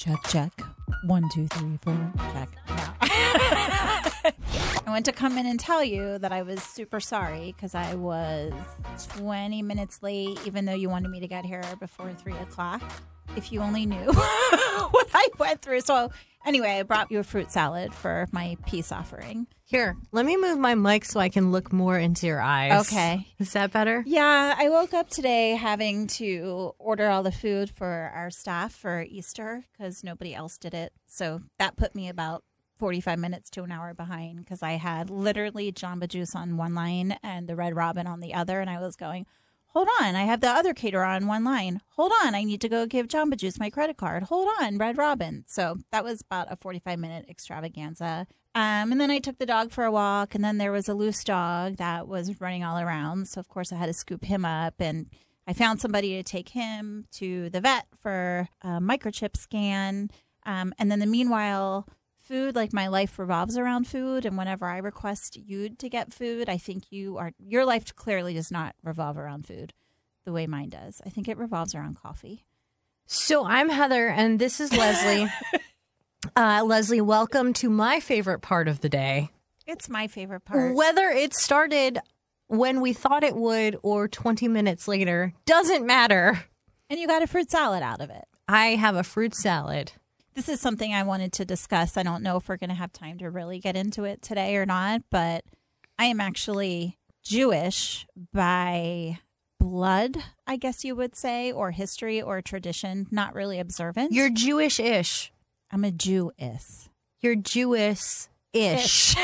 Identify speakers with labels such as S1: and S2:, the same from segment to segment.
S1: Check, check. One, two, three, four. Check. I went to come in and tell you that I was super sorry because I was 20 minutes late, even though you wanted me to get here before three o'clock. If you only knew what I went through. So, anyway, I brought you a fruit salad for my peace offering.
S2: Here, let me move my mic so I can look more into your eyes.
S1: Okay.
S2: Is that better?
S1: Yeah, I woke up today having to order all the food for our staff for Easter because nobody else did it. So that put me about 45 minutes to an hour behind because I had literally Jamba Juice on one line and the Red Robin on the other. And I was going, hold on, I have the other caterer on one line. Hold on, I need to go give Jamba Juice my credit card. Hold on, Red Robin. So that was about a 45 minute extravaganza. Um, and then I took the dog for a walk, and then there was a loose dog that was running all around. So, of course, I had to scoop him up, and I found somebody to take him to the vet for a microchip scan. Um, and then, the meanwhile, food like my life revolves around food and whenever i request you to get food i think you are your life clearly does not revolve around food the way mine does i think it revolves around coffee
S2: So I'm Heather, and this is Leslie. uh, Leslie, welcome to my favorite part of the day.
S1: it's my favorite part
S2: Whether it started when we thought it would or 20 minutes later doesn't matter.
S1: and you got a fruit salad out of it
S2: I have a fruit salad.
S1: This is something I wanted to discuss. I don't know if we're going to have time to really get into it today or not, but I am actually Jewish by blood, I guess you would say, or history or tradition, not really observant.
S2: You're Jewish ish.
S1: I'm a Jewess.
S2: You're Jewish ish.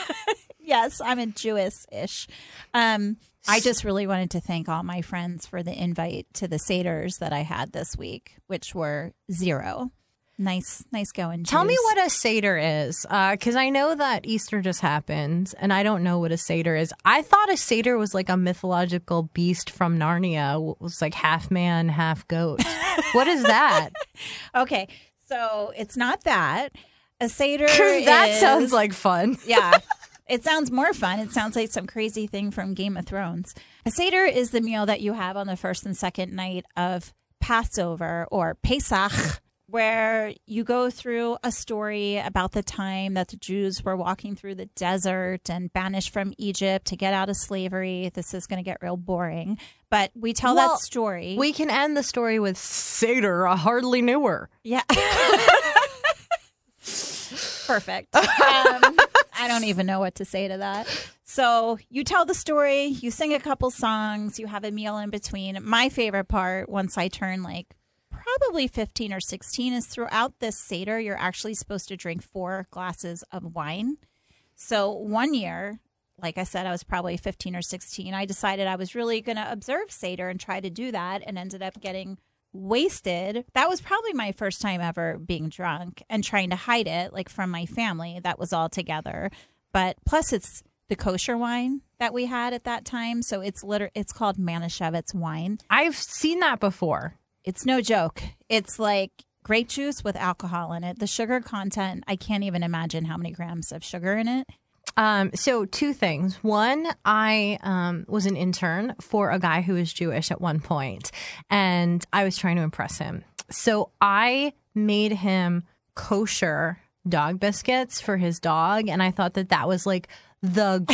S1: yes, I'm a Jewess ish. Um, I just really wanted to thank all my friends for the invite to the Seder's that I had this week, which were zero. Nice, nice going.
S2: Tell me what a Seder is, uh, because I know that Easter just happened, and I don't know what a Seder is. I thought a Seder was like a mythological beast from Narnia. It was like half man, half goat. what is that?
S1: Okay, so it's not that. A Seder.
S2: That
S1: is-
S2: sounds like fun.
S1: yeah. It sounds more fun. It sounds like some crazy thing from Game of Thrones. A Seder is the meal that you have on the first and second night of Passover or Pesach, where you go through a story about the time that the Jews were walking through the desert and banished from Egypt to get out of slavery. This is going to get real boring, but we tell
S2: Well,
S1: that story.
S2: We can end the story with Seder. I hardly knew her.
S1: Yeah. Perfect. Um, I don't even know what to say to that. So you tell the story, you sing a couple songs, you have a meal in between. My favorite part, once I turn like probably 15 or 16, is throughout this Seder, you're actually supposed to drink four glasses of wine. So one year, like I said, I was probably 15 or 16. I decided I was really going to observe Seder and try to do that and ended up getting wasted. That was probably my first time ever being drunk and trying to hide it, like from my family. That was all together. But plus, it's the kosher wine that we had at that time. So it's liter- it's called Manischewitz wine.
S2: I've seen that before.
S1: It's no joke. It's like grape juice with alcohol in it. The sugar content, I can't even imagine how many grams of sugar in it.
S2: Um, so two things. One, I um, was an intern for a guy who was Jewish at one point, and I was trying to impress him. So I made him kosher dog biscuits for his dog, and I thought that that was like the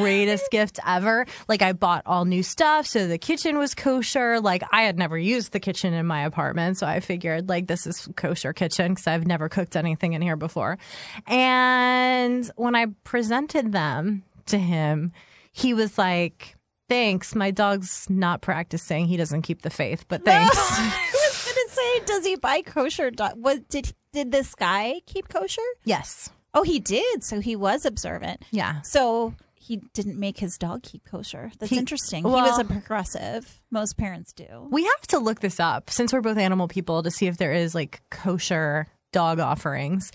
S2: greatest gift ever. Like I bought all new stuff, so the kitchen was kosher. Like I had never used the kitchen in my apartment, so I figured like this is kosher kitchen because I've never cooked anything in here before. And when I presented them to him, he was like, "Thanks, my dog's not practicing. He doesn't keep the faith, but thanks."
S1: I was gonna say, does he buy kosher? Do- what did did this guy keep kosher?
S2: yes.
S1: Oh, he did. So he was observant.
S2: Yeah.
S1: So he didn't make his dog keep kosher. That's
S2: He-
S1: interesting. he was a progressive. Most parents do.
S2: We have to look this up since we're both animal people to see if there is like kosher dog offerings.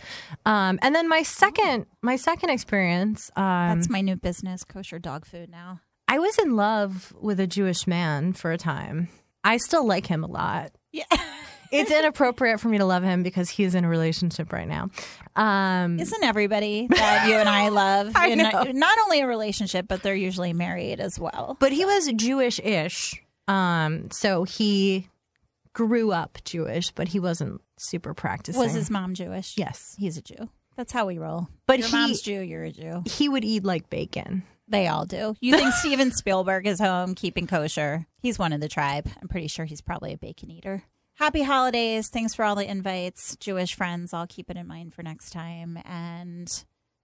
S2: Um, and then my second my second experience, um,
S1: That's my new business, kosher dog food now.
S2: I was in love with a Jewish man for a time. I still like him a lot.
S1: Yeah.
S2: It's inappropriate for me to love him because he's in a relationship right now. Um,
S1: Isn't everybody that you and I love
S2: I
S1: in
S2: know.
S1: not only a relationship, but they're usually married as well?
S2: but he was Jewish-ish. Um, so he grew up Jewish, but he wasn't super practicing.
S1: Was his mom Jewish?
S2: Yes.
S1: He's a Jew. That's how we roll.
S2: But
S1: your
S2: he-
S1: mom's Jew, you're a Jew.
S2: He would eat like bacon.
S1: They all do. You think Steven Spielberg is home keeping kosher? He's one of the tribe. I'm pretty sure he's probably a bacon eater. Happy holidays. Thanks for all the invites. Jewish friends, I'll keep it in mind for next time. And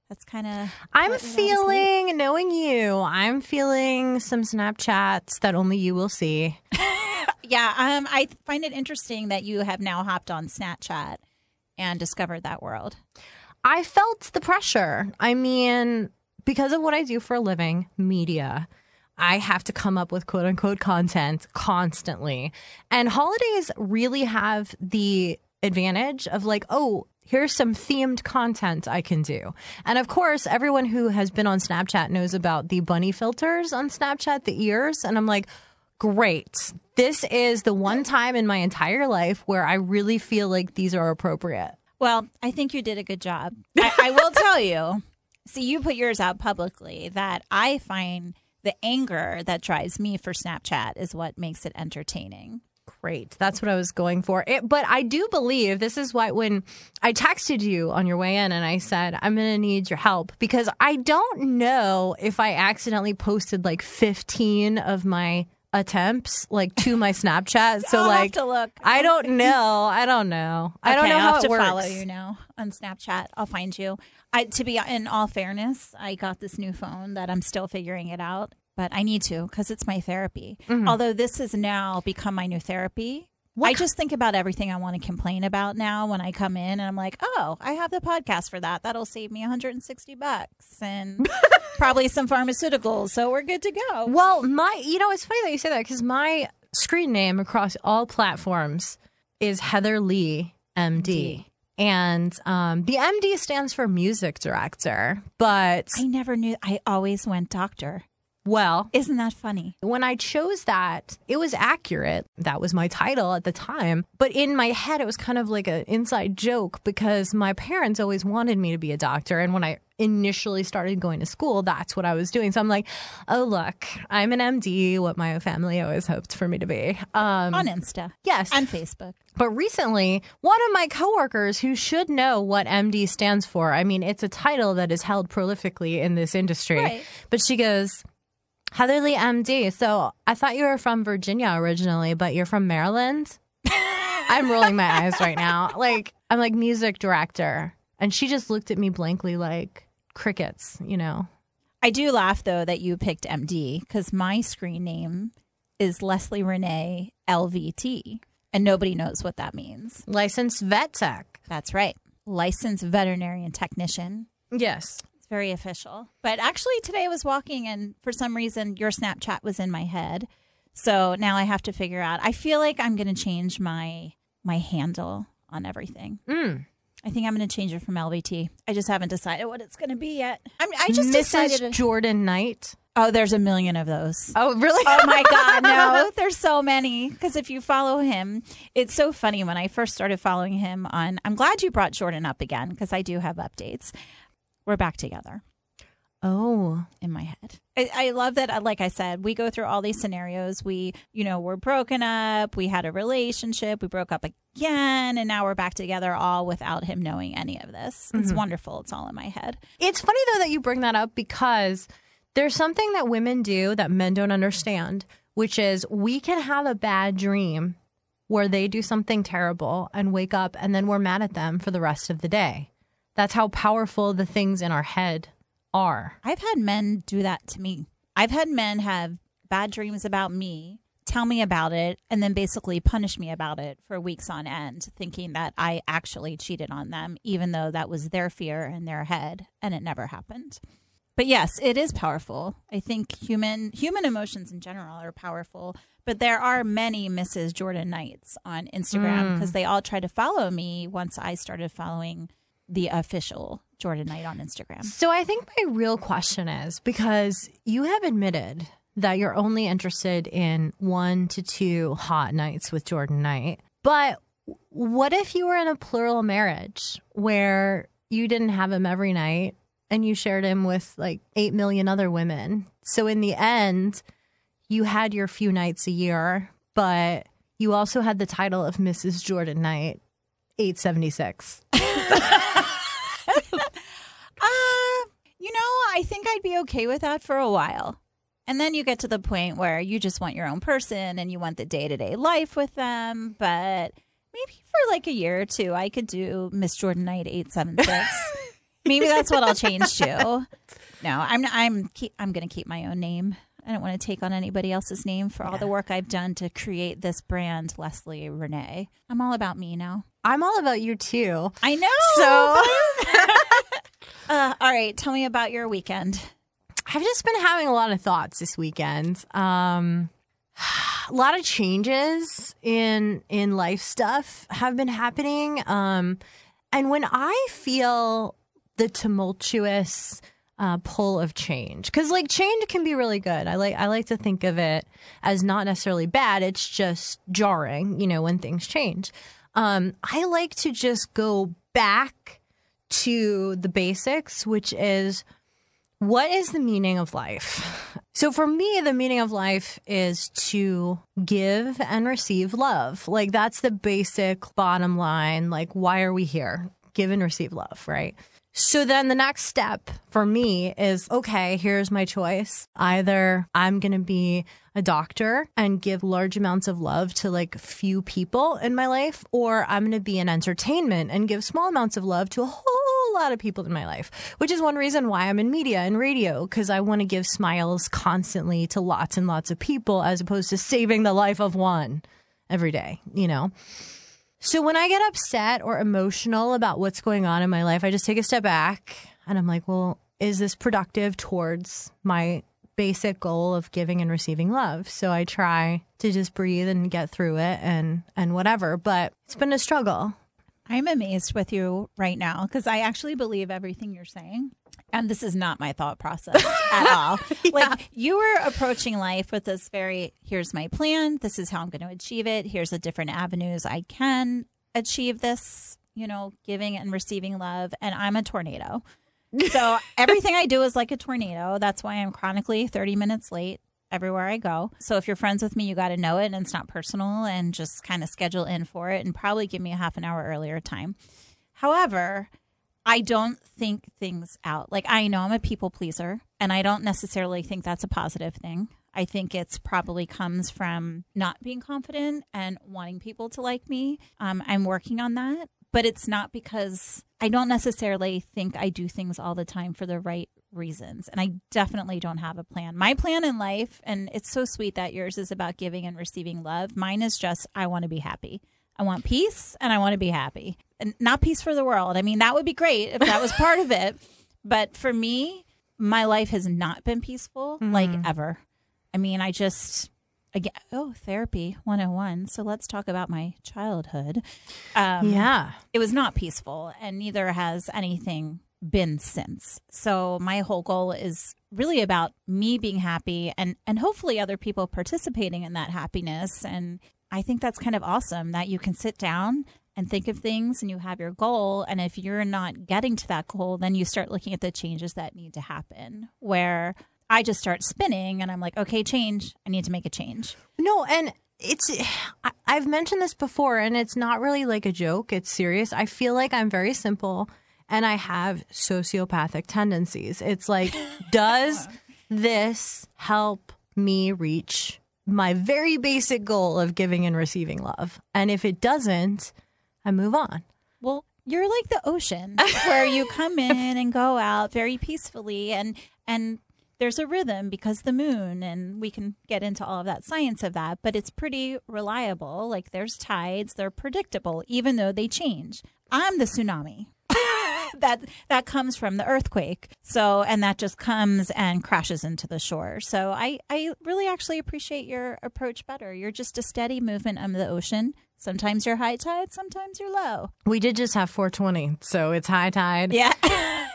S1: that's kind of.
S2: I'm feeling, knowing you, I'm feeling some Snapchats that only you will see.
S1: Yeah, um, I find it interesting that you have now hopped on Snapchat and discovered that world.
S2: I felt the pressure. I mean, because of what I do for a living, media, I have to come up with quote unquote content constantly. And holidays really have the advantage of like, oh, here's some themed content I can do. And of course, everyone who has been on Snapchat knows about the bunny filters on Snapchat, the ears. And I'm like, great. This is the one time in my entire life where I really feel like these are appropriate.
S1: Well, I think you did a good job. I, I will tell you. See, you put yours out publicly. That I find the anger that drives me for Snapchat is what makes it entertaining.
S2: Great. That's what I was going for. It, but I do believe this is why when I texted you on your way in and I said, I'm going to need your help because I don't know if I accidentally posted like 15 of my attempts like to my Snapchat. So like
S1: to look.
S2: I don't know. I don't know. I don't know
S1: I'll
S2: how
S1: to
S2: works.
S1: follow you now on Snapchat. I'll find you. I to be in all fairness, I got this new phone that I'm still figuring it out, but I need to because it's my therapy.
S2: Mm-hmm.
S1: Although this has now become my new therapy. I just think about everything I want to complain about now when I come in and I'm like, "Oh, I have the podcast for that. That'll save me 160 bucks and probably some pharmaceuticals, so we're good to go."
S2: Well, my, you know, it's funny that you say that because my screen name across all platforms is Heather Lee MD. And um, the MD stands for music director. But,
S1: I never knew. I always went doctor.
S2: Well,
S1: Isn't that funny?
S2: when I chose that, it was accurate. That was my title at the time. But in my head, it was kind of like an inside joke because my parents always wanted me to be a doctor. And when I initially started going to school, that's what I was doing. So I'm like, oh, look, I'm an MD, what my family always hoped for me to be. Um,
S1: On Insta
S2: yes.
S1: and Facebook.
S2: But recently, one of my coworkers who should know what MD stands for, I mean, it's a title that is held prolifically in this industry,
S1: Right.
S2: but she goes, Heather Lee MD. So I thought you were from Virginia originally, but you're from Maryland. I'm rolling my eyes right now. Like, I'm like music director. And she just looked at me blankly, like crickets, you know?
S1: I do laugh though that you picked MD because my screen name is Leslie Renee LVT, and nobody knows what that means.
S2: Licensed vet tech.
S1: That's right, licensed veterinarian technician.
S2: Yes.
S1: Very official. But actually, today I was walking, and for some reason, your Snapchat was in my head. So now I have to figure out. I feel like I'm going to change my my handle on everything.
S2: Mm.
S1: I think I'm going to change it from LVT. I just haven't decided what it's going to be yet. I'm, I just
S2: Mrs.
S1: decided.
S2: Jordan Knight.
S1: oh, there's a million of those.
S2: Oh, really?
S1: Oh my God, no. There's so many. Because if you follow him, it's so funny. When I first started following him on, I'm glad you brought Jordan up again because I do have updates. We're back together
S2: Oh.
S1: in my head. I, I love that. uh, Like I said, we go through all these scenarios. We, you know, we're broken up. We had a relationship. We broke up again. And now we're back together all without him knowing any of this. It's wonderful. It's all in my head.
S2: It's funny though that you bring that up because there's something that women do that men don't understand, which is we can have a bad dream where they do something terrible and wake up and then we're mad at them for the rest of the day. That's how powerful the things in our head are.
S1: I've had men do that to me. I've had men have bad dreams about me, tell me about it, and then basically punish me about it for weeks on end, thinking that I actually cheated on them, even though that was their fear in their head and it never happened. But yes, it is powerful. I think human human emotions in general are powerful. But there are many Mrs. Jordan Knights on Instagram mm. because they all tried to follow me once I started following the official Jordan Knight on Instagram.
S2: So I think my real question is because you have admitted that you're only interested in one to two hot nights with Jordan Knight. But what if you were in a plural marriage where you didn't have him every night and you shared him with like 8 million other women? So in the end, you had your few nights a year, but you also had the title of Mrs. Jordan Knight, 876.
S1: Uh, you know, I think I'd be okay with that for a while. And then you get to the point where you just want your own person and you want the day to day life with them. But maybe for like a year or two, I could do Miss Jordan Knight 876. maybe that's what I'll change to. No, I'm I'm keep, I'm going to keep my own name. I don't want to take on anybody else's name for all the work I've done to create this brand, Leslie Renee. I'm all about me now.
S2: I'm all about you too.
S1: I know.
S2: So
S1: uh, all right, tell me about your weekend.
S2: I've just been having a lot of thoughts this weekend. Um, a lot of changes in in life stuff have been happening. Um, and when I feel the tumultuous uh, pull of change, because like change can be really good. I like I like to think of it as not necessarily bad. It's just jarring, you know, when things change. Um, I like to just go back to the basics, which is what is the meaning of life? So for me, the meaning of life is to give and receive love. Like that's the basic bottom line. Like, why are we here? Give and receive love, right? So then the next step for me is okay, here's my choice. Either I'm going to be a doctor and give large amounts of love to like few people in my life, or I'm going to be in entertainment and give small amounts of love to a whole lot of people in my life, which is one reason why I'm in media and radio, because I want to give smiles constantly to lots and lots of people as opposed to saving the life of one every day, you know? So when I get upset or emotional about what's going on in my life, I just take a step back and I'm like, well, is this productive towards my basic goal of giving and receiving love? So I try to just breathe and get through it and and whatever, but it's been a struggle.
S1: I'm amazed with you right now because I actually believe everything you're saying. And this is not my thought process at all. Like you were approaching life with this very here's my plan, this is how I'm going to achieve it, here's the different avenues I can achieve this, you know, giving and receiving love. And I'm a tornado. So everything I do is like a tornado. That's why I'm chronically 30 minutes late everywhere I go. So if you're friends with me, you got to know it and it's not personal and just kind of schedule in for it and probably give me a half an hour earlier time. However, I don't think things out. Like I know I'm a people pleaser and I don't necessarily think that's a positive thing. I think it's probably comes from not being confident and wanting people to like me. Um, I'm working on that, but it's not because I don't necessarily think I do things all the time for the right reasons. And I definitely don't have a plan. My plan in life, and it's so sweet that yours is about giving and receiving love. Mine is just, I want to be happy. I want peace and I want to be happy. Not peace for the world. I mean, that would be great if that was part of it. But for me, my life has not been peaceful like ever. I mean, I just again, oh, therapy 101. So let's talk about my childhood. Um,
S2: Yeah.
S1: it was not peaceful, and neither has anything been since. So my whole goal is really about me being happy and and hopefully other people participating in that happiness and I think that's kind of awesome that you can sit down and think of things and you have your goal and if you're not getting to that goal then you start looking at the changes that need to happen where I just start spinning and I'm like okay change I need to make a change
S2: No, and it's I've mentioned this before and it's not really like a joke, it's serious. I feel like I'm very simple and I have sociopathic tendencies. It's like does this help me reach my very basic goal of giving and receiving love? And if it doesn't, I move on.
S1: Well, you're like the ocean where you come in and go out very peacefully and and there's a rhythm because the moon and we can get into all of that science of that, but it's pretty reliable. Like there's tides, they're predictable even though they change. I'm the tsunami. that that comes from the earthquake. So and that just comes and crashes into the shore. So I I really actually appreciate your approach better. You're just a steady movement of the ocean. Sometimes you're high tide, sometimes you're low.
S2: We did just have 420, so it's high tide.
S1: Yeah.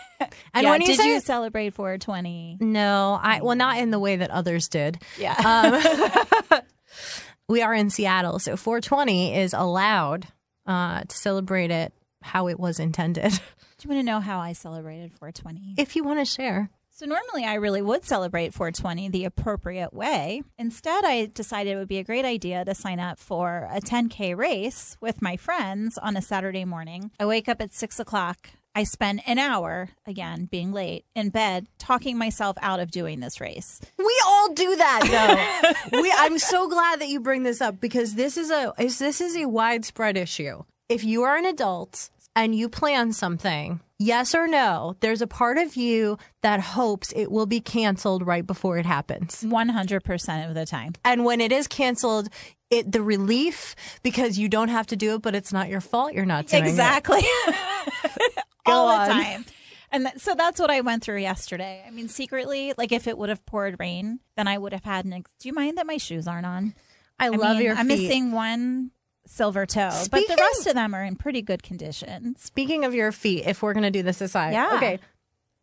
S2: And
S1: yeah,
S2: when you
S1: did
S2: say
S1: you celebrate 420?
S2: no, I well not in the way that others did.
S1: Yeah.
S2: we are in Seattle, so 420 is allowed uh, to celebrate it how it was intended.
S1: Do you want to know how I celebrated 420?
S2: If you want to share,
S1: So normally I really would celebrate 420 the appropriate way. Instead, I decided it would be a great idea to sign up for a 10K race with my friends on a Saturday morning. I wake up at six o'clock. I spend an hour, again, being late, in bed, talking myself out of doing this race.
S2: We all do that though. we, I'm so glad that you bring this up because this is a is this is a widespread issue. If you are an adult and you plan something, yes or no, there's a part of you that hopes it will be canceled right before it happens.
S1: 100% of the time.
S2: And when it is canceled, it the relief because you don't have to do it, but it's not your fault. You're not doing
S1: Exactly. All
S2: on.
S1: the time. And so that's what I went through yesterday. I mean, secretly, like if it would have poured rain, then I would have had an. Ex- Do you mind that my shoes aren't on?
S2: I,
S1: I
S2: love
S1: mean,
S2: your
S1: I'm missing one silver toe, but the rest of them are in pretty good condition.
S2: Speaking of your feet, if we're gonna do this aside,
S1: Yeah.
S2: Okay,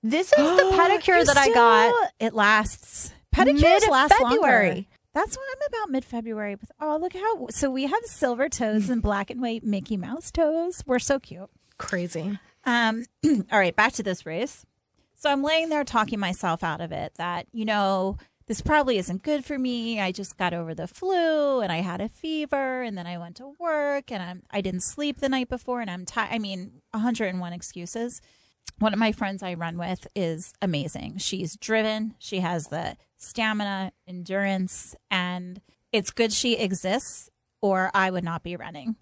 S2: this is the pedicure that I got.
S1: It lasts. Pedicures last longer.
S2: Mid-February.
S1: That's why I'm about mid February. Oh, look how. So we have silver toes and black and white Mickey Mouse toes. We're so cute.
S2: Crazy.
S1: Um, all right, back to this race. So I'm laying there talking myself out of it that, you know, this probably isn't good for me. I just got over the flu and I had a fever and then I went to work and I'm I didn't sleep the night before and I'm tired. I mean, 101 excuses. One of my friends I run with is amazing. She's driven, she has the stamina, endurance, and it's good she exists or I would not be running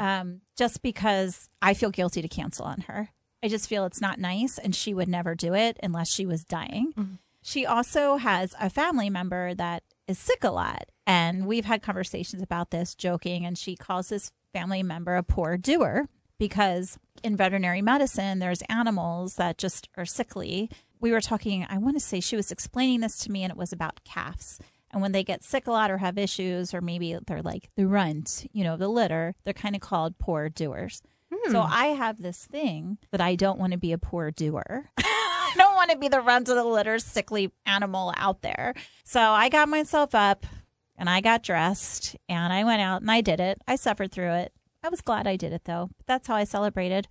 S1: um, just because I feel guilty to cancel on her. I just feel it's not nice, and she would never do it unless she was dying. She also has a family member that is sick a lot, and we've had conversations about this, joking, and she calls this family member a poor doer because in veterinary medicine, there's animals that just are sickly. We were talking, I want to say she was explaining this to me, and it was about calves. And when they get sick a lot or have issues, or maybe they're like the runt, you know, the litter, they're kind of called poor doers. So hmm. I have this thing that I don't want to be a poor doer. Want to be the runt of the litter, sickly animal out there. So I got myself up and I got dressed and I went out and I did it. I suffered through it. I was glad I did it though. That's how I celebrated.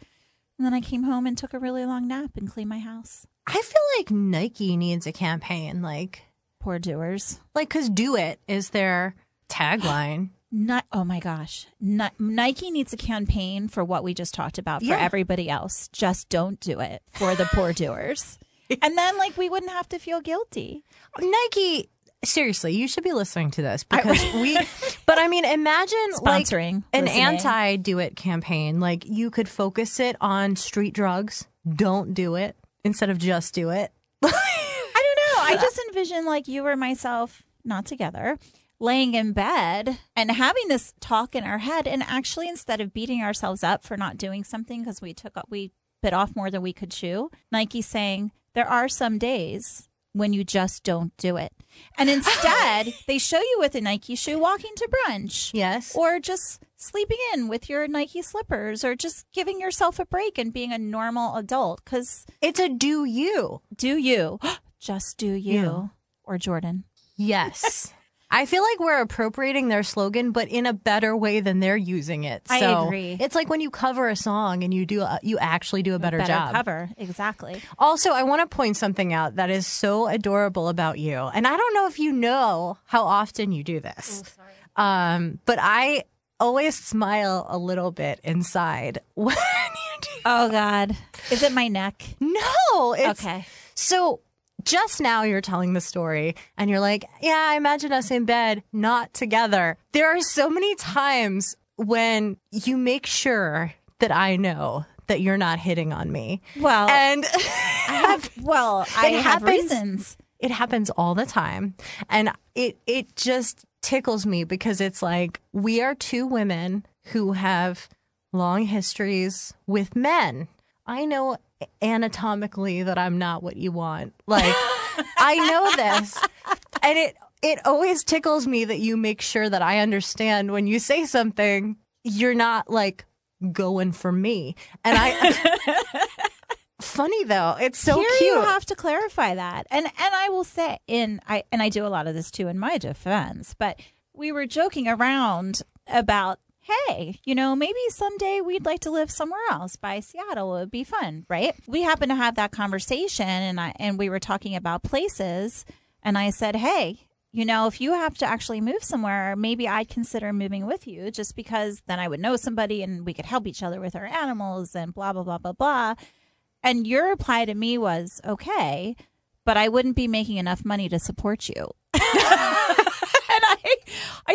S1: And then I came home and took a really long nap and cleaned my house.
S2: I feel like Nike needs a campaign, like
S1: Poor doers.
S2: like because "Do it is their tagline.
S1: Not, oh my gosh. Ni- Nike needs a campaign for what we just talked about for
S2: Yeah.
S1: everybody else. Just don't do it for the poor doers. And then, like, we wouldn't have to feel guilty.
S2: Nike, seriously, you should be listening to this because we. But I mean, imagine like
S1: Sponsoring,
S2: an anti-Do It campaign. Like you could focus it on street drugs. Don't do it instead of just do it.
S1: I don't know. I just envision, like, you or myself, not together, laying in bed and having this talk in our head. And actually, instead of beating ourselves up for not doing something because we took, up we bit off more than we could chew, Nike saying, there are some days when you just don't do it. And instead, they show you with a Nike shoe walking to brunch.
S2: Yes.
S1: Or just sleeping in with your Nike slippers or just giving yourself a break and being a normal adult. Because
S2: It's a do you.
S1: do you, just do you.
S2: Yeah.
S1: Or Jordan.
S2: Yes. I feel like we're appropriating their slogan, but in a better way than they're using it.
S1: I agree.
S2: It's like when you cover a song and you do a, you actually do a better,
S1: Better
S2: job.
S1: cover. Exactly.
S2: Also, I want to point something out that is so adorable about you, and I don't know if you know how often you do this. Um, but I always smile a little bit inside when you do.
S1: Oh, God. Is it my neck?
S2: No, it's
S1: Okay.
S2: So just now you're telling the story and you're like, yeah, I imagine us in bed, not together. There are so many times when you make sure that I know that you're not hitting on me.
S1: Well,
S2: And
S1: I have, well, I have
S2: happens-
S1: reasons.
S2: it happens all the time. And it it just tickles me because it's like we are two women who have long histories with men. I know anatomically that I'm not what you want. Like I know this. And it it always tickles me that you make sure that I understand when you say something you're not like going for me. And I Funny though. It's so
S1: Here
S2: cute.
S1: you have to clarify that. And and I will say in I and I do a lot of this too in my defense, but we were joking around about hey, you know, maybe someday we'd like to live somewhere else by Seattle. It would be fun, right? We happened to have that conversation and I and we were talking about places and I said, "Hey, you know, if you have to actually move somewhere, maybe I'd consider moving with you just because then I would know somebody and we could help each other with our animals and blah blah blah blah blah." And your reply to me was, "Okay, but I wouldn't be making enough money to support you."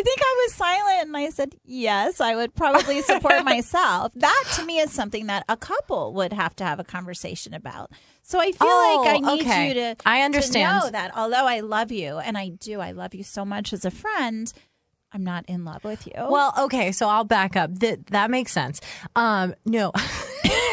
S1: and I, I think I was silent and I said, yes, I would probably support myself. That to me is something that a couple would have to have a conversation about. So I feel
S2: Oh,
S1: like I need
S2: okay.
S1: you to,
S2: I understand.
S1: to know that although I love you and I do, I love you so much as a friend, I'm not in love with you.
S2: Well, okay, so I'll back up. That that makes sense. Um, no,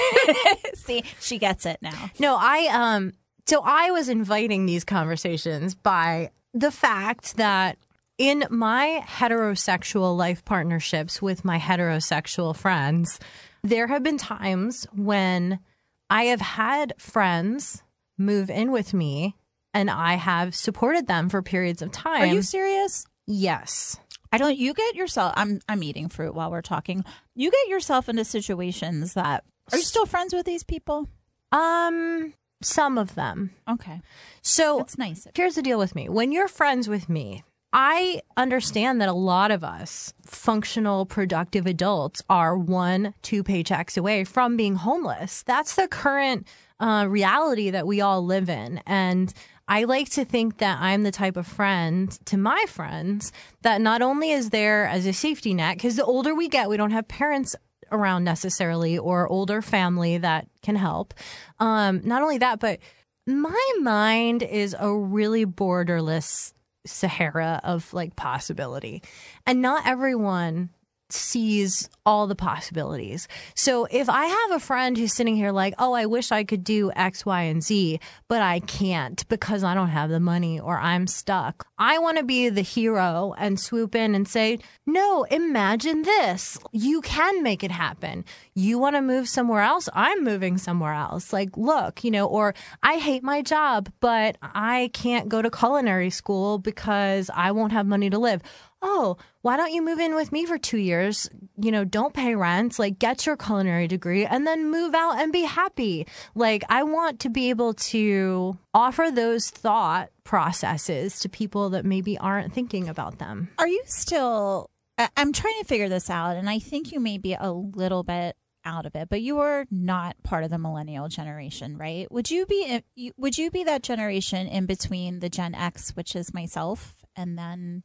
S1: see, she gets it now.
S2: no, I um, so I was inviting these conversations by the fact that in my heterosexual life partnerships with my heterosexual friends, there have been times when I have had friends move in with me and I have supported them for periods of time.
S1: Are you serious?
S2: yes.
S1: I don't. You get yourself. I'm. I'm eating fruit while we're talking. You get yourself into situations that. Are you still friends with these people?
S2: Um, some of them.
S1: Okay,
S2: So
S1: that's nice.
S2: here's the deal with me. When you're friends with me, I understand that a lot of us functional, productive adults are one, two paychecks away from being homeless. That's the current uh, reality that we all live in. And I like to think that I'm the type of friend to my friends that not only is there as a safety net, because the older we get, we don't have parents around necessarily or older family that can help. Um, not only that, but my mind is a really borderless Sahara of like possibility. And not everyone sees all the possibilities. So if I have a friend who's sitting here like, oh, I wish I could do X, Y, and Z, but I can't because I don't have the money or I'm stuck, I want to be the hero and swoop in and say, no, imagine this. You can make it happen. You want to move somewhere else? I'm moving somewhere else. Like, look, you know, or I hate my job, but I can't go to culinary school because I won't have money to live oh, why don't you move in with me for two years? You know, don't pay rent, like get your culinary degree and then move out and be happy. Like, I want to be able to offer those thought processes to people that maybe aren't thinking about them.
S1: Are you still? I'm trying to figure this out, and I think you may be a little bit out of it, but you are not part of the millennial generation, right? Would you be? Would you be that generation in between the Gen X, which is myself, and then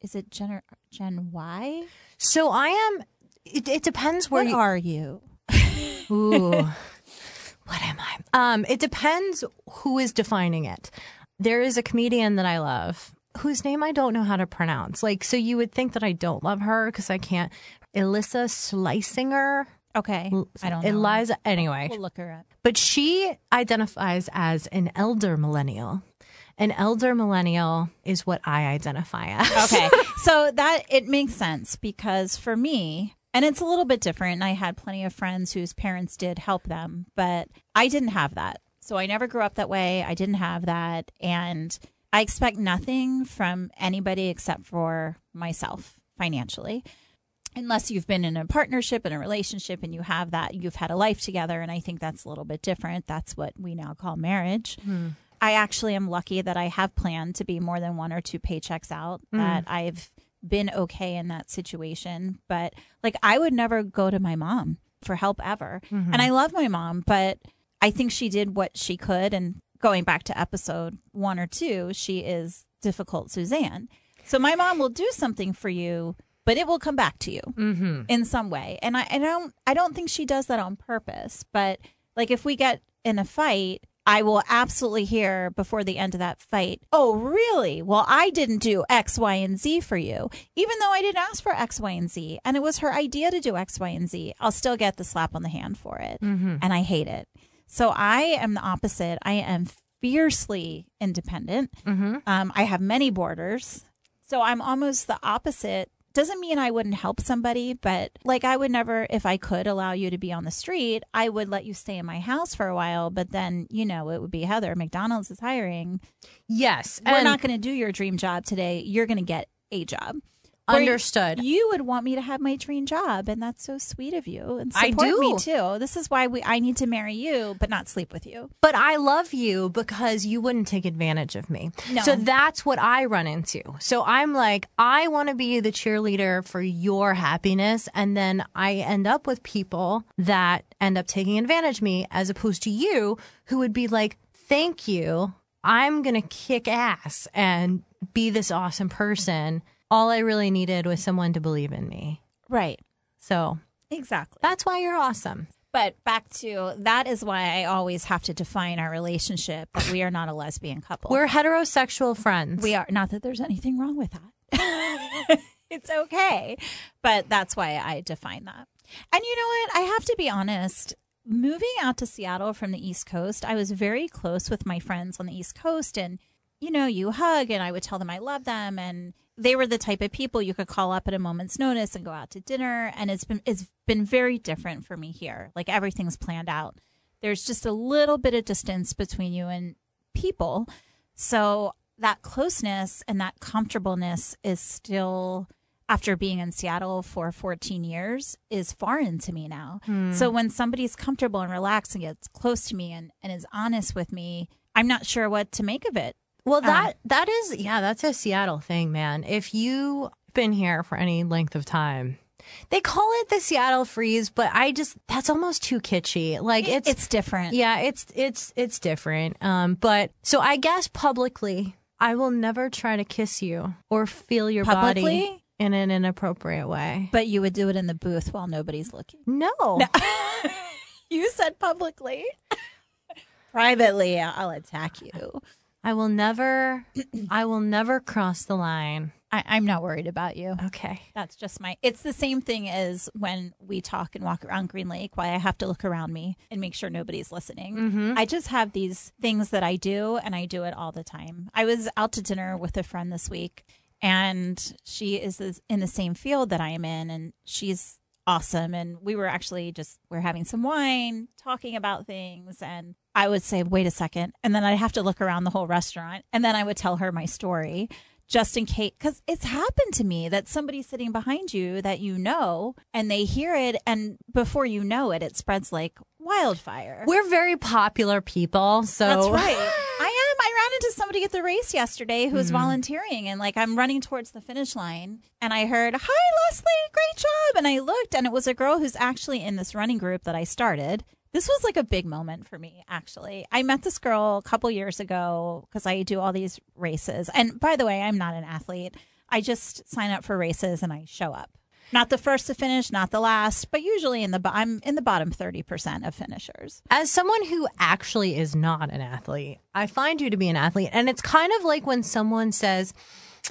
S1: is it Gen Gen Y?
S2: So I am, it, it depends where
S1: What
S2: you
S1: are you?
S2: Ooh. what am I? Um, it depends who is defining it. There is a comedian that I love whose name I don't know how to pronounce. Like, so you would think that I don't love her because I can't. Elissa Slicinger.
S1: Okay, I don't know.
S2: Eliza. Anyway,
S1: We'll look her up.
S2: but she identifies as an elder millennial. An elder millennial is what I identify as.
S1: Okay. so that it makes sense because for me, and it's a little bit different. I had plenty of friends whose parents did help them, but I didn't have that. So I never grew up that way. I didn't have that. And I expect nothing from anybody except for myself financially. Unless you've been in a partnership and a relationship and you have that, you've had a life together. And I think that's a little bit different. That's what we now call marriage. Hmm. I actually am lucky that I have planned to be more than one or two paychecks out, that I've been okay in that situation. But like, I would never go to my mom for help ever. And I love my mom, but I think she did what she could. And going back to episode one or two, she is difficult Suzanne. So my mom will do something for you, but it will come back to you
S2: Mm-hmm.
S1: in some way. And I, I don't I don't think she does that on purpose. But like if we get in a fight, I will absolutely hear before the end of that fight, oh really? Well I didn't do X, Y, and Z for you. Even though I didn't ask for X, Y, and Z. And it was her idea to do X, Y, and Z. I'll still get the slap on the hand for it. And I hate it. So I am the opposite. I am fiercely independent. Um, I have many borders. So I'm almost the opposite. Doesn't mean I wouldn't help somebody, but like I would never, if I could allow you to be on the street, I would let you stay in my house for a while. But then, you know, it would be Heather, McDonald's is hiring.
S2: Yes.
S1: We're
S2: and-
S1: not going to do your dream job today. You're going to get a job.
S2: Understood.
S1: You would want me to have my dream job, and that's so sweet of you. And
S2: I
S1: support me too. This is why we I need to marry you, but not sleep with you.
S2: But I love you because you wouldn't take advantage of me.
S1: No.
S2: So that's what I run into. So I'm like, I want to be the cheerleader for your happiness. And then I end up with people that end up taking advantage of me as opposed to you who would be like, thank you. I'm going to kick ass and be this awesome person. All I really needed was someone to believe in me.
S1: Right.
S2: So
S1: Exactly.
S2: that's why you're awesome.
S1: But back to that is why I always have to define our relationship that we are not a lesbian couple.
S2: We're heterosexual friends.
S1: we are not that there's anything wrong with that. it's okay. But that's why I define that. And you know what? I have to be honest. Moving out to Seattle from the East Coast, I was very close with my friends on the East Coast. And, you know, you hug and I would tell them I love them. And they were the type of people you could call up at a moment's notice and go out to dinner. And it's been, it's been very different for me here. Like everything's planned out. There's just a little bit of distance between you and people. So that closeness and that comfortableness is still after being in Seattle for 14 years is foreign to me now. Hmm. So when somebody's comfortable and relaxed and gets close to me and, and is honest with me, I'm not sure what to make of it.
S2: Well, that that is yeah, that's a Seattle thing, man. If you've been here for any length of time, they call it the Seattle freeze, but I just that's almost too kitschy. Like it's,
S1: It's different.
S2: yeah, it's it's it's different. Um, but so I guess publicly, I will never try to kiss you or feel your body in an inappropriate way.
S1: But you would do it in the booth while nobody's looking.
S2: No,
S1: You said publicly. Privately, I'll attack you.
S2: I will never. I will never cross the line.
S1: I, I'm not worried about you.
S2: Okay.
S1: That's just my. It's the same thing as when we talk and walk around Green Lake. Why I have to look around me and make sure nobody's listening. Mm-hmm. I just have these things that I do, and I do it all the time. I was out to dinner with a friend this week, and she is is in the same field that I am in, and she's awesome. And we were actually just we're having some wine, talking about things, and I would say, "Wait a second. and then I'd have to look around the whole restaurant, and then I would tell her my story just in case because it's happened to me that somebody's sitting behind you that you know and they hear it and before you know it it spreads like wildfire.
S2: We're very popular people, so
S1: that's right. I am. I ran into somebody at the race yesterday who was hmm. volunteering and like i'm running towards the finish line and i heard hi leslie great job and i looked and it was a girl who's actually in this running group that i started this was like a big moment for me actually i met this girl a couple years ago because i do all these races and by the way i'm not an athlete i just sign up for races and i show up not the first to finish not the last but usually in the bo- i'm in the bottom 30% of finishers
S2: As someone who actually is not an athlete, I find you to be an athlete. And it's kind of like when someone says,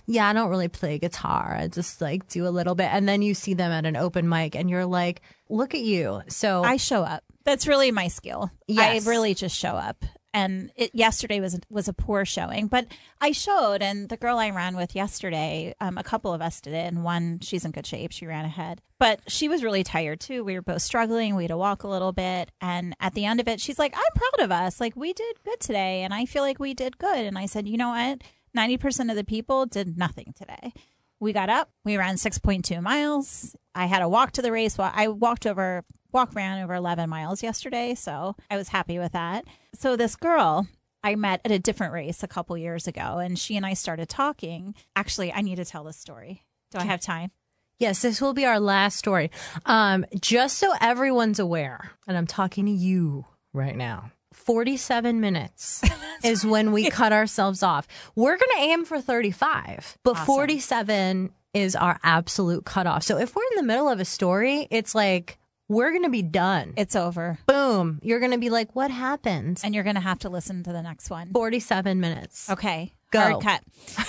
S2: Yeah, I don't really play guitar. I just like do a little bit. And then you see them at an open mic and you're like, Look at you. So
S1: I show up. That's really my skill.
S2: Yes.
S1: I really just show up. And it, yesterday was was a poor showing, but I showed. And the girl I ran with yesterday, um, a couple of us did it, and one she's in good shape. She ran ahead, but she was really tired too. We were both struggling. We had to walk a little bit, and at the end of it, she's like, "I'm proud of us. Like we did good today, and I feel like we did good." And I said, "You know what? Ninety percent of the people did nothing today." We got up. We ran 6.2 miles. I had a walk to the race. Well, I walked over, walk ran over 11 miles yesterday. So I was happy with that. So this girl I met at a different race a couple years ago, and she and I started talking. Actually, I need to tell this story. Do I have time?
S2: Yes, this will be our last story. Um, just so everyone's aware, and I'm talking to you right now. 47 minutes is when we cut ourselves off. We're going to aim for 35, but 47 is our absolute cutoff. So if we're in the middle of a story, it's like we're going to be done.
S1: It's over.
S2: Boom. You're going to be like, what happened?
S1: And you're going to have to listen to the next one.
S2: 47 minutes.
S1: Okay.
S2: Go.
S1: Hard cut.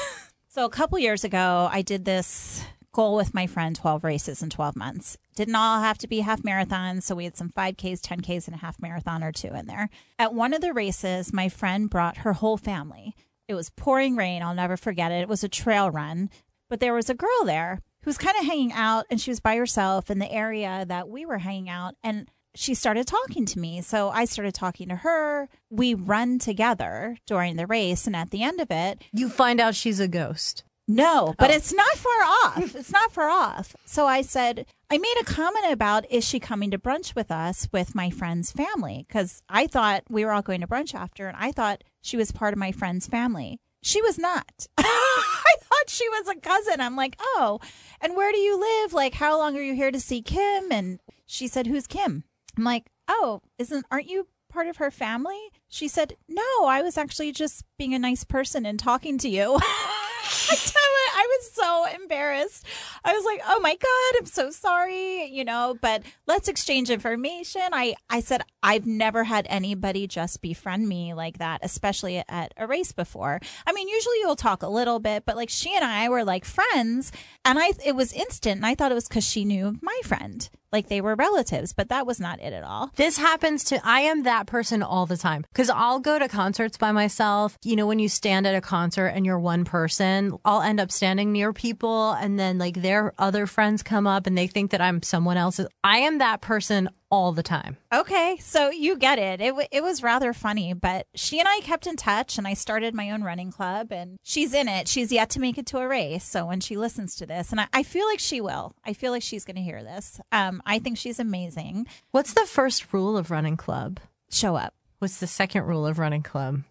S1: so a couple years ago, I did this goal with my friend 12 races in 12 months. Didn't all have to be half marathons. So we had some 5Ks, 10Ks, and a half marathon or two in there. At one of the races, my friend brought her whole family. It was pouring rain. I'll never forget it. It was a trail run, but there was a girl there who was kind of hanging out and she was by herself in the area that we were hanging out. And she started talking to me. So I started talking to her. We run together during the race. And at the end of it,
S2: You find out she's a ghost.
S1: No, but
S2: Oh.
S1: it's not far off. It's not far off. So I said, I made a comment about is she coming to brunch with us with my friend's family? Because I thought we were all going to brunch after, and I thought she was part of my friend's family. She was not. Thought she was a cousin. I'm like, oh, and where do you live? Like, how long are you here to see Kim? And she said, who's Kim? I'm like, oh, isn't aren't you part of her family? She said, no, I was actually just being a nice person and talking to you. I tell you, I was so embarrassed. I was like, "Oh my god, I'm so sorry," you know. But let's exchange information. I I said I've never had anybody just befriend me like that, especially at a race before. I mean, usually you'll talk a little bit, but like she and I were like friends, and I it was instant. And I thought it was because she knew my friend, like they were relatives, but that was not it at all.
S2: This happens to, I am that person all the time because I'll go to concerts by myself. You know, when you stand at a concert and you're one person, I'll end up standing near people and then like their other friends come up and they think that I'm someone else. I am that person all the time.
S1: Okay, so you get it. It, w- it was rather funny, but she and I kept in touch, and I started my own running club, and she's in it. She's yet to make it to a race. So when she listens to this, and I, I feel like she will, I feel like she's going to hear this. Um, I think she's amazing.
S2: What's the first rule of running club?
S1: Show up.
S2: What's the second rule of running club?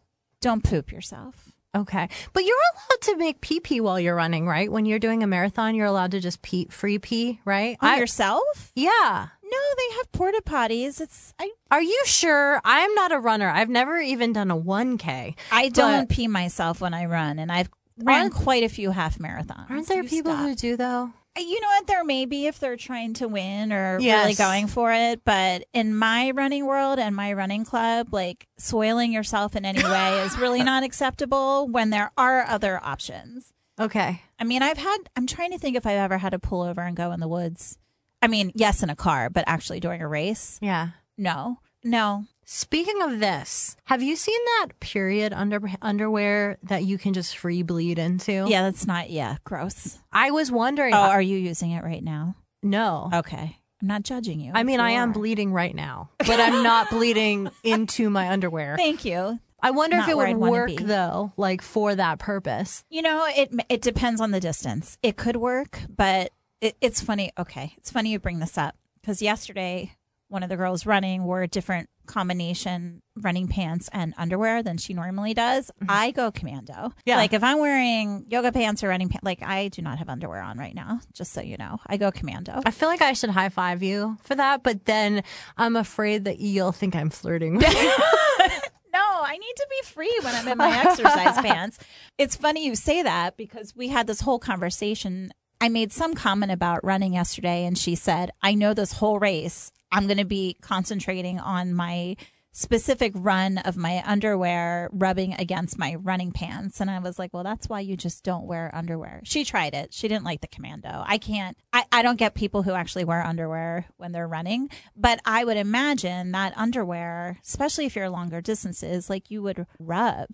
S1: Don't poop yourself.
S2: Okay. But you're allowed to make pee pee while you're running, right? When you're doing a marathon, you're allowed to just pee, free pee, right?
S1: On
S2: I-
S1: yourself?
S2: yeah.
S1: No, they have porta potties. It's I.
S2: Are you sure? I'm not a runner. I've never even done a 1K.
S1: I don't pee myself when I run, and I've ran quite a few half marathons.
S2: Aren't there
S1: You
S2: people
S1: stop.
S2: who do though?
S1: You know what? There may be if they're trying to win or really going for it. But in my running world and my running club, like soiling yourself in any way is really not acceptable when there are other options.
S2: Okay.
S1: I mean, I've had, I'm trying to think if I've ever had to pull over and go in the woods. I mean, yes, in a car, but actually during a race,
S2: Yeah.
S1: no, no.
S2: Speaking of this, have you seen that period under underwear that you can just free bleed into?
S1: Yeah, that's not, yeah, gross.
S2: I was wondering.
S1: Oh, are you using it right now?
S2: no.
S1: Okay. I'm not judging you.
S2: I mean, I
S1: you
S2: am bleeding right now, but I'm not bleeding into my underwear.
S1: Thank you.
S2: I wonder if it would work though, like for that purpose.
S1: You know, it it depends on the distance. It could work, but it, it's funny. Okay, it's funny you bring this up because yesterday one of the girls running wore a different combination running pants and underwear than she normally does. I go commando.
S2: Mm-hmm. Yeah.
S1: Like if I'm wearing yoga pants or running pants, like I do not have underwear on right now. Just so you know, I go commando.
S2: I feel like I should high five you for that, but then I'm afraid that you'll think I'm flirting with you.
S1: No, I need to be free when I'm in my exercise pants. It's funny you say that because we had this whole conversation. I made some comment about running yesterday, and she said, I know this whole race, I'm going to be concentrating on my specific run of my underwear rubbing against my running pants. And I was like, well, that's why you just don't wear underwear. She tried it. She didn't like the commando. I can't, I, I don't get people who actually wear underwear when they're running, but I would imagine that underwear, especially if you're longer distances, like you would rub.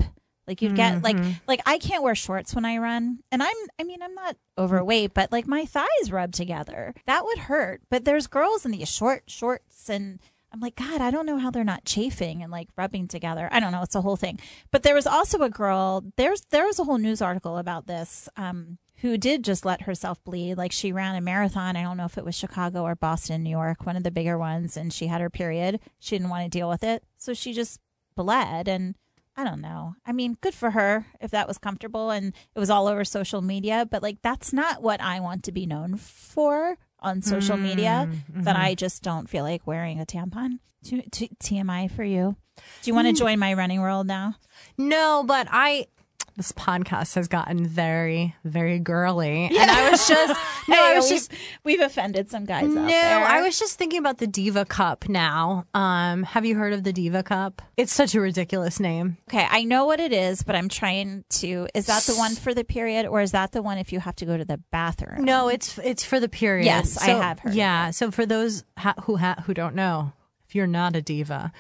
S1: Like you'd get like like I can't wear shorts when I run. And I'm I mean I'm not overweight, but like my thighs rub together. That would hurt. But there's girls in these short shorts and I'm like, God, I don't know how they're not chafing and like rubbing together. I don't know. It's a whole thing. But there was also a girl. There's there was a whole news article about this. Um, who did just let herself bleed? Like she ran a marathon. I don't know if it was Chicago or Boston, New York, one of the bigger ones, and she had her period. She didn't want to deal with it, so she just bled. And I don't know. I mean, good for her if that was comfortable and it was all over social media. But like, that's not what I want to be known for on social media. Mm, that mm-hmm. I just don't feel like wearing a tampon. T- t- TMI for you. Do you want to hmm. join my running world now?
S2: No, but I. This podcast has gotten very, very girly, and I was just no, I
S1: Hey,
S2: was
S1: we've-
S2: just
S1: we've offended some guys out
S2: no. I was just thinking about the Diva Cup. Now, um, have you heard of the Diva Cup? It's such a ridiculous name.
S1: okay. I know what it is, but I'm trying to. Is that the one for the period, or is that the one if you have to go to the bathroom?
S2: No, it's it's for the period.
S1: Yes, I have heard
S2: Yeah, so for those ha- who ha- who don't know, if you're not a diva,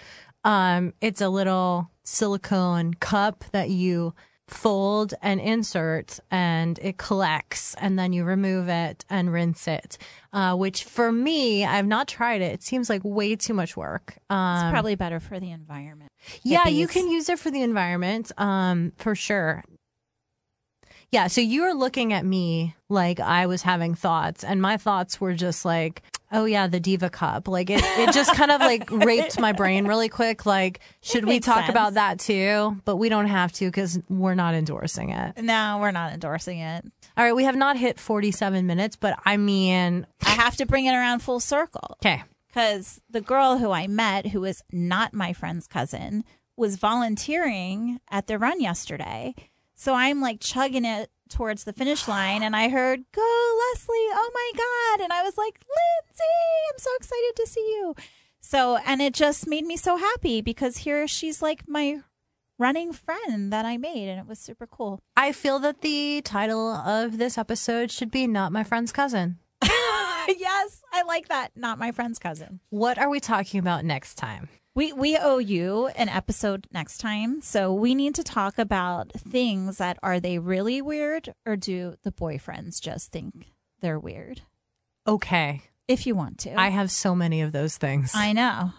S2: um, it's a little silicone cup that you fold and insert, and it collects, and then you remove it and rinse it. Uh, which for me, I've not tried it. It seems like way too much work. Um,
S1: It's probably better for the environment.
S2: yeah, you can use it for the environment, um, for sure. Yeah, so you were looking at me like I was having thoughts, and my thoughts were just like, oh yeah, the Diva Cup. Like it, it just kind of like raped my brain really quick. Like, should we talk
S1: sense.
S2: about that too? But we don't have to because we're not endorsing it.
S1: No, we're not endorsing it.
S2: All right, we have not hit 47 minutes, but I mean,
S1: I have to bring it around full circle
S2: okay.
S1: because the girl who I met, who is not my friend's cousin, was volunteering at the run yesterday. So I'm like chugging it towards the finish line, and I heard, Go, Leslie. Oh my God. And I was like, Lindsay, I'm so excited to see you. So, and it just made me so happy because here she's like my running friend that I made, and it was super cool.
S2: I feel that the title of this episode should be Not My Friend's Cousin.
S1: yes, I like that. Not my friend's cousin.
S2: What are we talking about next time?
S1: We we owe you an episode next time. So we need to talk about things that are they really weird or do the boyfriends just think they're weird?
S2: Okay.
S1: If you want to.
S2: I have so many of those things.
S1: I know.